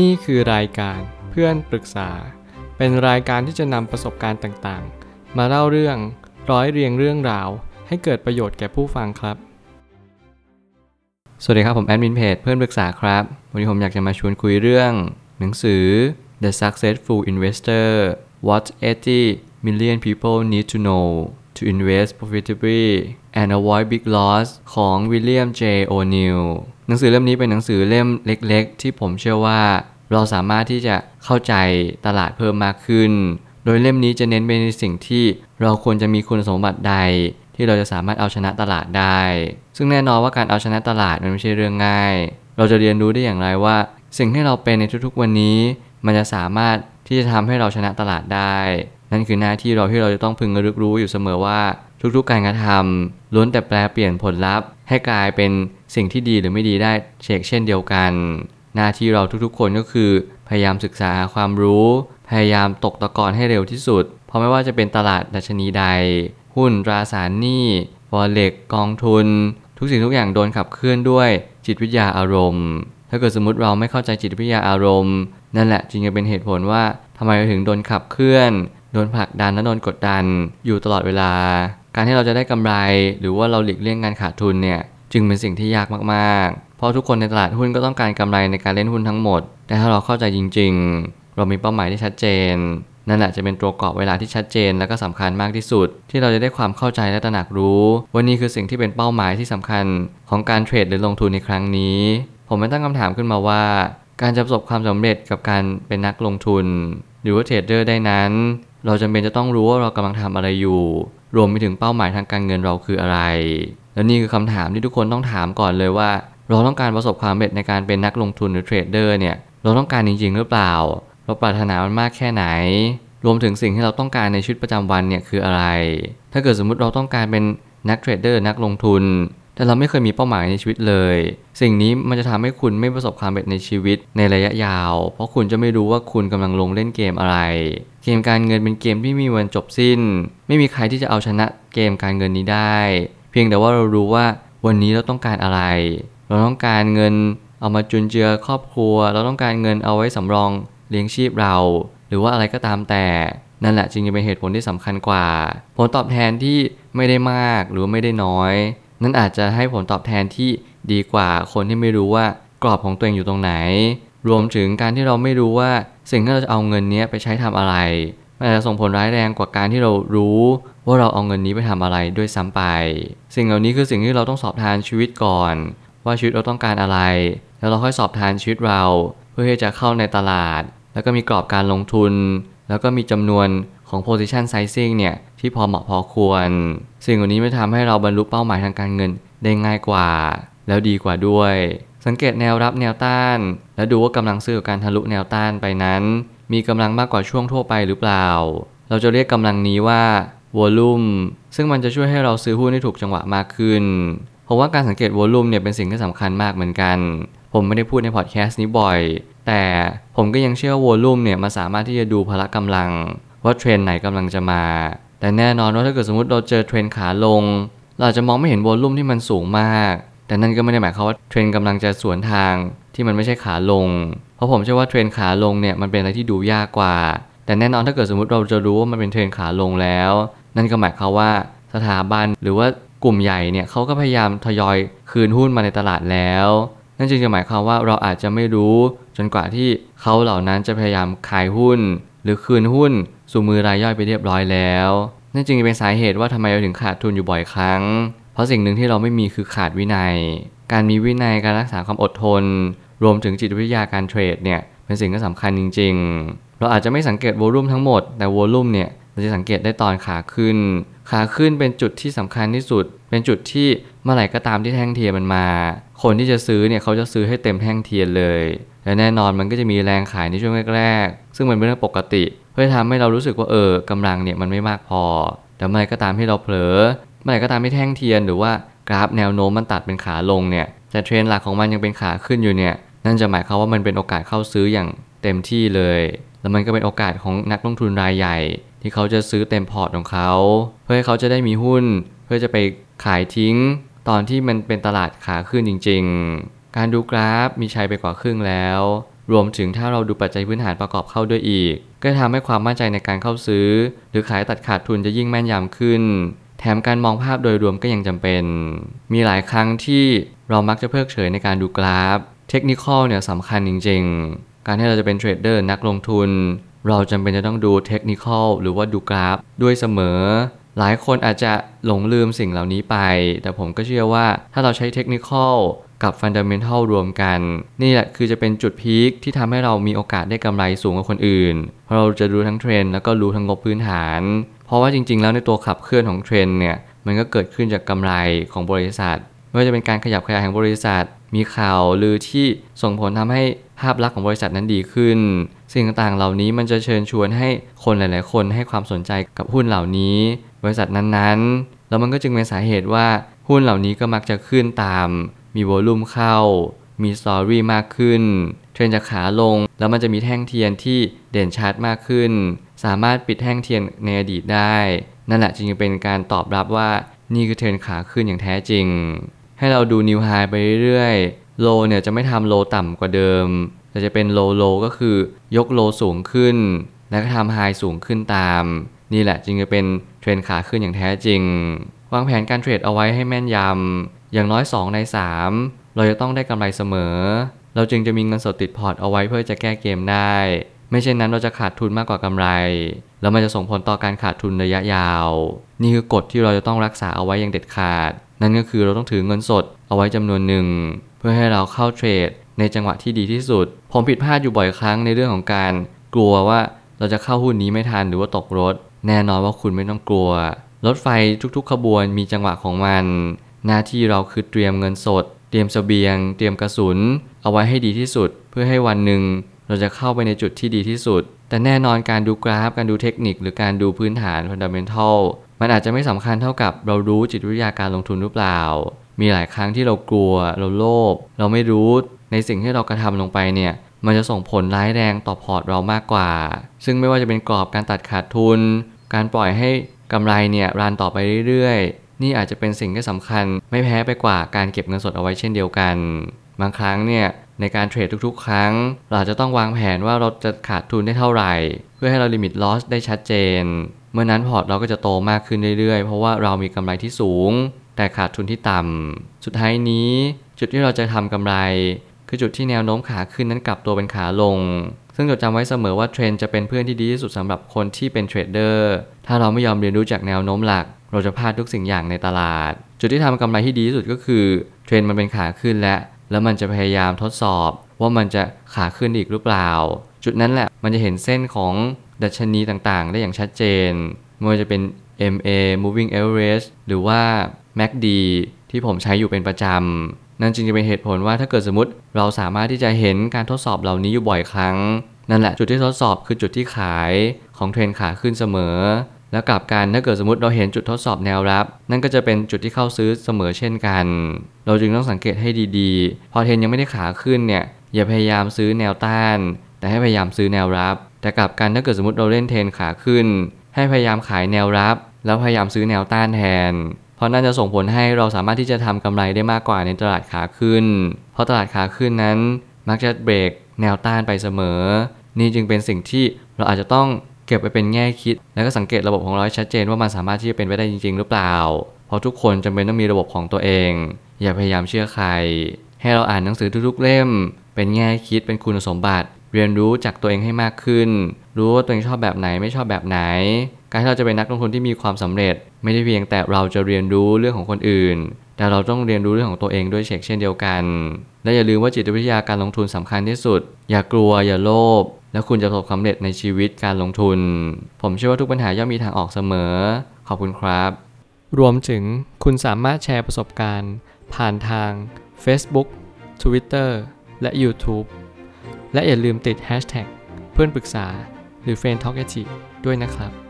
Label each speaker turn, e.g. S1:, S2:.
S1: นี่คือรายการเพื่อนปรึกษา เป็นรายการที่จะนำประสบการณ์ต่างๆ มาเล่าเรื่องร้อยเรียงเรื่องราว ให้เกิดประโยชน์แก่ผู้ฟังครับ สวัสดีครับผมแอดมินเพจเพื่อนปรึกษาครับ วันนี้ผมอยากจะมาชวนคุยเรื่อง หนังสือ The Successful Investor What 80 Million People Need to Know to Invest Profitably and Avoid Big Loss ของวิลเลียม J. O'Neill นังสือเล่มนี้เป็นหนังสือเล่มเล็ก ๆ ที่ผมเชื่อว่าเราสามารถที่จะเข้าใจตลาดเพิ่มมากขึ้น โดยเล่มนี้จะเน้นไปในสิ่งที่เราควรจะมีคุณสมบัติใด ที่เราจะสามารถเอาชนะตลาดได้ ซึ่งแน่นอนว่าการเอาชนะตลาดมันไม่ใช่เรื่องง่าย เราจะเรียนรู้ได้อย่างไรว่า สิ่งที่เราเป็นในทุกๆวันนี้ มันจะสามารถที่จะทำให้เราชนะตลาดได้ นั่นคือหน้าที่เราที่เราจะต้องพึงระลึกรู้อยู่เสมอว่าทุกๆการกระทำล้วนแต่แปลเปลี่ยนผลลัพธ์ ให้กลายเป็นสิ่งที่ดีหรือไม่ดีได้เชกเช่นเดียวกัน หน้าที่เราทุกๆ คนก็คือ พยายามศึกษาหาความรู้ พยายามตกตะกอนให้เร็วที่สุด เพราะไม่ว่าจะเป็นตลาดดัชนีใด หุ้นตราสารหนี้วอลเล็กกองทุน ทุกสิ่งทุกอย่างโดนขับเคลื่อนด้วยจิตวิทยาอารมณ์ ถ้าเกิดสมมติเราไม่เข้าใจจิตวิทยาอารมณ์ นั่นแหละจึงจะเป็นเหตุผลว่าทำไมเราถึงโดนขับเคลื่อน โดนผลักดันและโดนกดดันอยู่ตลอดเวลา การที่เราจะได้กำไร หรือว่าเราหลีกเลี่ยงการขาดทุนเนี่ย จึงเป็นสิ่งที่ยากมากๆ เพราะทุกคนในตลาดหุ้นก็ต้องการกำไรในการเล่นหุ้นทั้งหมด แต่ถ้าเราเข้าใจจริง ๆ เรามีเป้าหมายที่ชัดเจน นั่นแหละจะเป็นตัวกรอบเวลาที่ชัดเจนและก็สำคัญมากที่สุด ที่เราจะได้ความเข้าใจและตระหนักรู้ว่านี่คือสิ่งที่เป็นเป้าหมายที่สำคัญของการเทรดหรือลงทุนในครั้งนี้ ผมได้ตั้งคำถามขึ้นมาว่า การจะประสบความสำเร็จกับการเป็นนักลงทุน หรือว่าเทรดเดอร์ได้นั้น เราจำเป็นจะต้องรู้ว่าเรากำลังทำอะไรอยู่ รวมไปถึงเป้าหมายทางการเงินเราคืออะไร และนี่คือคำถามที่ทุกคนต้องถามก่อนเลยว่า เราต้องการประสบความสำเร็จในการเป็นนักลงทุนหรือเทรดเดอร์เนี่ยเราต้องการจริง ๆ หรือเปล่า เราปรารถนามันมากแค่ไหน รวมถึงสิ่งที่เราต้องการในชีวิตประจำวันเนี่ยคืออะไร ถ้าเกิดสมมุติเราต้องการเป็นนักเทรดเดอร์นักลงทุน แต่เราไม่เคยมีเป้าหมายในชีวิตเลย สิ่งนี้มันจะทำให้คุณไม่ประสบความสำเร็จในชีวิตในระยะยาว เพราะคุณจะไม่รู้ว่าคุณกำลังลงเล่นเกมอะไร เกมการเงินเป็นเกมที่มีวันจบสิ้น ไม่มีใครที่จะเอาชนะเกมการเงินนี้ได้ เพียงแต่ว่าเรารู้ว่าวันนี้เราต้องการอะไร เราต้องการเงินเอามาจุนเจือครอบครัว เราต้องการเงินเอาไว้สำรองเลี้ยงชีพเรา หรือว่าอะไรก็ตามแต่นั่นแหละจึงจะเป็นเหตุผลที่สำคัญกว่า ผลตอบแทนที่ไม่ได้มากหรือไม่ได้น้อย นั่นอาจจะให้ผลตอบแทนที่ดีกว่าคนที่ไม่รู้ว่ากรอบของตัวเองอยู่ตรงไหน รวมถึงการที่เราไม่รู้ว่าสิ่งที่เราจะเอาเงินนี้ไปใช้ทำอะไร มันอาจจะส่งผลร้ายแรงกว่าการที่เรารู้ว่าเราเอาเงินนี้ไปทำอะไรด้วยซ้ำไป สิ่งเหล่านี้คือสิ่งที่เราต้องสอบทานชีวิตก่อน ว่าชีวิตเราต้องการอะไร แล้วเราค่อยสอบทานชีวิตเรา เพื่อที่จะเข้าในตลาด แล้วก็มีกรอบการลงทุน แล้วก็มีจำนวนของ position sizing เนี่ยที่พอเหมาะพอควร สิ่งเหล่านี้ไม่ทำให้เราบรรลุเป้าหมายทางการเงินได้ง่ายกว่า แล้วดีกว่าด้วย สังเกตแนวรับแนวต้าน และดูว่ากำลังซื้อกับการทะลุแนวต้านไปนั้น มีกำลังมากกว่าช่วงทั่วไปหรือเปล่า เราจะเรียกกำลังนี้ว่า volume ซึ่งมันจะช่วยให้เราซื้อหุ้นได้ถูกจังหวะมากขึ้น เพราะว่าการสังเกต volume เนี่ยเป็นสิ่งที่สำคัญมากเหมือนกัน ผมไม่ได้พูดในพอดแคสต์นี้บ่อย แต่ผมก็ยังเชื่อ volume เนี่ยมันสามารถที่จะดูพละกำลัง ว่าเทรนด์ไหนกำลังจะมา แต่แน่นอนว่าถ้าเกิดสมมติเราเจอเทรนด์ขาลง เราจะมองไม่เห็น volume ที่มันสูงมาก แต่นั่นก็ไม่ได้หมายความว่าเทรนด์กำลังจะสวนทาง ที่มันไม่ใช่ขาลง เพราะผมเชื่อว่าเทรนด์ขาลงเนี่ยมันเป็นอะไรที่ดูยากกว่า แต่แน่นอนถ้าเกิดสมมติเราจะรู้ว่ามันเป็นเทรนด์ขาลงแล้ว นั่นก็หมายความว่าสถาบันหรือว่ากลุ่มใหญ่เนี่ยเขาก็พยายามทยอยคืนหุ้นมาในตลาดแล้ว นั่นจึงจะหมายความว่าเราอาจจะไม่รู้จนกว่าที่เขาเหล่านั้นจะพยายามขายหุ้น หรือคืนหุ้นสู่มือรายย่อยไปเรียบร้อยแล้ว นั่นจึงเป็นสาเหตุว่าทำไมเราถึงขาดทุนอยู่บ่อยครั้ง เพราะสิ่งหนึ่งที่เราไม่มีคือขาดวินัย การมีวินัยการรักษาความอดทน รวมถึงจิตวิทยาการเทรดเนี่ยเป็นสิ่งที่สำคัญจริง ๆ เราอาจจะไม่สังเกตโวลุ่มทั้งหมด แต่โวลุ่มเนี่ยเราจะสังเกตได้ตอนขาขึ้น ขาขึ้นเป็นจุดที่สำคัญที่สุด เป็นจุดที่เมื่อไหร่ก็ตามที่แท่งเทียนมันมา คนที่จะซื้อเนี่ยเขาจะซื้อให้เต็มแท่งเทียนเลย และแน่นอนมันก็จะมีแรงขายในช่วงแรกๆ ซึ่งมันเป็นเรื่องปกติ เพื่อทำให้เรารู้สึกว่าเออกำลังเนี่ยมันไม่มากพอ แต่เมื่อไหร่ก็ตามที่เราเผลอ เมื่อไหร่ก็ตามที่แท่งเทียนหรือว่ากราฟแนวโน้มมันตัดเป็นขาลงเนี่ย แต่เทรนหลักของมันยังเป็นขาขึ้นอยู่เนี่ย นั่นจะหมายความว่ามันเป็นโอกาสเข้าซื้ออย่างเต็มที่เลย แล้วมันก็เป็นโอกาสของนักลงทุนรายใหญ่ ที่เขาจะซื้อเต็มพอร์ตของเขา เพื่อให้เขาจะได้มีหุ้น เพื่อจะไปขายทิ้ง ตอนที่มันเป็นตลาดขาขึ้นจริง ๆ การดูกราฟมีชัยไปกว่าครึ่งแล้ว รวมถึงถ้าเราดูปัจจัยพื้นฐานประกอบเข้าด้วยอีก ก็จะทำให้ความมั่นใจในการเข้าซื้อ หรือขายตัดขาดทุนจะยิ่งแม่นยำขึ้น แถมการมองภาพโดยรวมก็ยังจำเป็น มีหลายครั้งที่เรามักจะเพิกเฉยในการดูกราฟ technical เนี่ยสำคัญจริง ๆ การที่เราจะเป็นเทรดเดอร์นักลงทุน เราจำเป็นจะต้องดู technical หรือว่าดูกราฟด้วยเสมอ หลายคนอาจจะหลงลืมสิ่งเหล่านี้ไป แต่ผมก็เชื่อว่าถ้าเราใช้ technical กับ fundamental รวมกัน นี่แหละคือจะเป็นจุด peak ที่ทำให้เรามีโอกาสได้กำไรสูงกว่าคนอื่น เพราะเราจะรู้ทั้งเทรนด์แล้วก็รู้ทั้งงบพื้นฐาน เพราะว่าจริง ๆ แล้วในตัวขับเคลื่อนของเทรนด์เนี่ยมันก็เกิดขึ้นจากกำไรของบริษัทไม่ว่าจะเป็นการขยับขยายของบริษัท มีข่าวลือที่ส่งผลทำให้ภาพลักษณ์ของบริษัทนั้นดีขึ้น สิ่งต่างๆเหล่านี้มันจะเชิญชวนให้คนหลายๆ คนให้ความสนใจกับหุ้นเหล่านี้ บริษัทนั้นๆ แล้วมันก็จึงเป็นสาเหตุว่าหุ้นเหล่านี้ก็มักจะขึ้นตาม มี volume เข้า มี story มากขึ้น เทรนด์จะขาลง แล้วมันจะมีแท่งเทียนที่เด่นชัดมากขึ้น สามารถปิดแท่งเทียนในอดีตได้ นั่นแหละจึงเป็นการตอบรับว่านี่คือเทรนด์ขาขึ้นอย่างแท้จริง ให้เราดู new high ไปเรื่อยๆ low เนี่ยจะไม่ทำ low ต่ำกว่าเดิม แต่จะเป็น low low ก็คือยก low สูงขึ้น แล้วก็ทำ high สูงขึ้นตาม นี่แหละจึงจะเป็นเทรนด์ขาขึ้นอย่างแท้จริง วางแผนการเทรดเอาไว้ให้แม่นยำ อย่างน้อย 2 ใน 3 เราจะต้องได้กำไรเสมอ เราจึงจะมีเงินสดติดพอร์ตเอาไว้เพื่อจะแก้เกมได้ ไม่เช่นนั้นเราจะขาดทุนมากกว่ากำไร แล้วมันจะส่งผลต่อการขาดทุนระยะยาว นี่คือกฎที่เราจะต้องรักษาเอาไว้อย่างเด็ดขาด นั่นก็คือเราต้องถือเงินสดเอาไว้จำนวนหนึ่ง เพื่อให้เราเข้าเทรด ในจังหวะที่ดีที่สุด ผมผิดพลาดอยู่บ่อยครั้งในเรื่องของการ กลัวว่าเราจะเข้าหุ้นนี้ไม่ทันหรือว่าตกรถ แน่นอนว่าคุณไม่ต้องกลัว รถไฟทุกๆ ขบวนมีจังหวะของมัน หน้าที่เราคือเตรียมเงินสด เตรียมเสบียง เตรียมกระสุน เอาไว้ให้ดีที่สุด เพื่อให้วันหนึ่งเราจะเข้าไปในจุดที่ดีที่สุด แต่แน่นอนการดูกราฟ การดูเทคนิค หรือการดูพื้นฐาน fundamental มันอาจจะไม่สำคัญเท่ากับเรารู้จิตวิทยาการลงทุนหรือเปล่า มีหลายครั้งที่เรากลัว เราโลภ เราไม่รู้ในสิ่งที่เรากระทำลงไปเนี่ย มันจะส่งผลร้ายแรงต่อพอร์ตเรามากกว่า ซึ่งไม่ว่าจะเป็นกรอบการตัดขาดทุน การปล่อยให้กำไรเนี่ยรันต่อไปเรื่อยๆ นี่อาจจะเป็นสิ่งที่สำคัญไม่แพ้ไปกว่าการเก็บเงินสดเอาไว้เช่นเดียวกัน บางครั้งเนี่ย ในการเทรดทุกๆ ครั้ง เราจะต้องวางแผนว่าเราจะขาดทุนได้เท่าไหร่ เพื่อให้เราลิมิตลอสได้ชัดเจน เมื่อนั้นพอร์ตเราก็จะโตมากขึ้นเรื่อยๆ เพราะว่าเรามีกำไรที่สูง แต่ขาดทุนที่ต่ำสุดท้ายนี้ จุดที่เราจะทำกำไร คือจุดที่แนวโน้มขาขึ้นนั้นกลับตัวเป็นขาลง ซึ่งจดจำไว้เสมอว่าเทรนด์จะเป็นเพื่อนที่ดีที่สุดสำหรับคนที่เป็นเทรดเดอร์ถ้าเราไม่ยอมเรียนรู้จากแนวโน้มหลัก เราจะพลาดทุกสิ่งอย่างในตลาด จุดที่ทำกำไรที่ดีที่สุดก็คือเทรนด์มันเป็นขาขึ้นและ แล้วมันจะพยายามทดสอบว่ามันจะขาขึ้นอีกหรือเปล่า จุดนั้นแหละมันจะเห็นเส้นของดัชนีต่างๆ ได้อย่างชัดเจนไม่ว่าจะเป็น MA Moving Average หรือว่า MACD ที่ผมใช้อยู่เป็นประจำ นั่นจึงจะเป็นเหตุผลว่าถ้าเกิดสมมติเราสามารถที่จะเห็นการทดสอบเหล่านี้อยู่บ่อยครั้ง นั่นแหละจุดที่ทดสอบคือจุดที่ขายของเทรนขาขึ้นเสมอ แล้วกลับกันถ้าเกิดสมมติเราเห็นจุดทดสอบแนวรับ นั่นก็จะเป็นจุดที่เข้าซื้อเสมอเช่นกัน เราจึงต้องสังเกตให้ดีๆ พอเทรนยังไม่ได้ขาขึ้นเนี่ยอย่าพยายามซื้อแนวต้าน แต่ให้พยายามซื้อแนวรับ แต่กลับกันถ้าเกิดสมมติเราเล่นเทรนขาขึ้น ให้พยายามขายแนวรับ แล้วพยายามซื้อแนวต้านแทน เพราะนั่นจะส่งผลให้เราสามารถที่จะทำกำไรได้มากกว่าในตลาดขาขึ้น เพราะตลาดขาขึ้นนั้นมักจะเบรกแนวต้านไปเสมอ นี่จึงเป็นสิ่งที่เราอาจจะต้อง ก็บไปเป็นแง่คิด แล้วก็สังเกตระบบของเราให้ชัดเจนว่ามันสามารถที่จะเป็นไปได้จริง ๆ หรือเปล่า เพราะทุกคนจำเป็นต้องมีระบบของตัวเอง อย่าพยายามเชื่อใคร ให้เราอ่านหนังสือทุกๆเล่ม เป็นแง่คิดเป็นคุณสมบัติ เรียนรู้จากตัวเองให้มากขึ้น รู้ว่าตัวเองชอบแบบไหนไม่ชอบแบบไหน การที่เราจะเป็นนักลงทุนที่มีความสำเร็จ ไม่ได้เพียงแต่เราจะเรียนรู้เรื่องของคนอื่น แต่เราต้องเรียนรู้เรื่องของตัวเองด้วยเชกเช่นเดียวกัน และอย่าลืมว่าจิตวิทยาการลงทุนสำคัญที่สุด อย่ากลัวอย่าโลภ แล้วคุณจะประสบความสำเร็จในชีวิตการลงทุน ผมเชื่อว่าทุกปัญหาย่อมมีทางออกเสมอ ขอบคุณครับ
S2: รวมถึงคุณสามารถแชร์ประสบการณ์ ผ่านทาง Facebook Twitter และ YouTube และอย่าลืมติด Hashtag เพื่อนปรึกษาหรือ f r ร e n d t a l k ด้วยนะครับ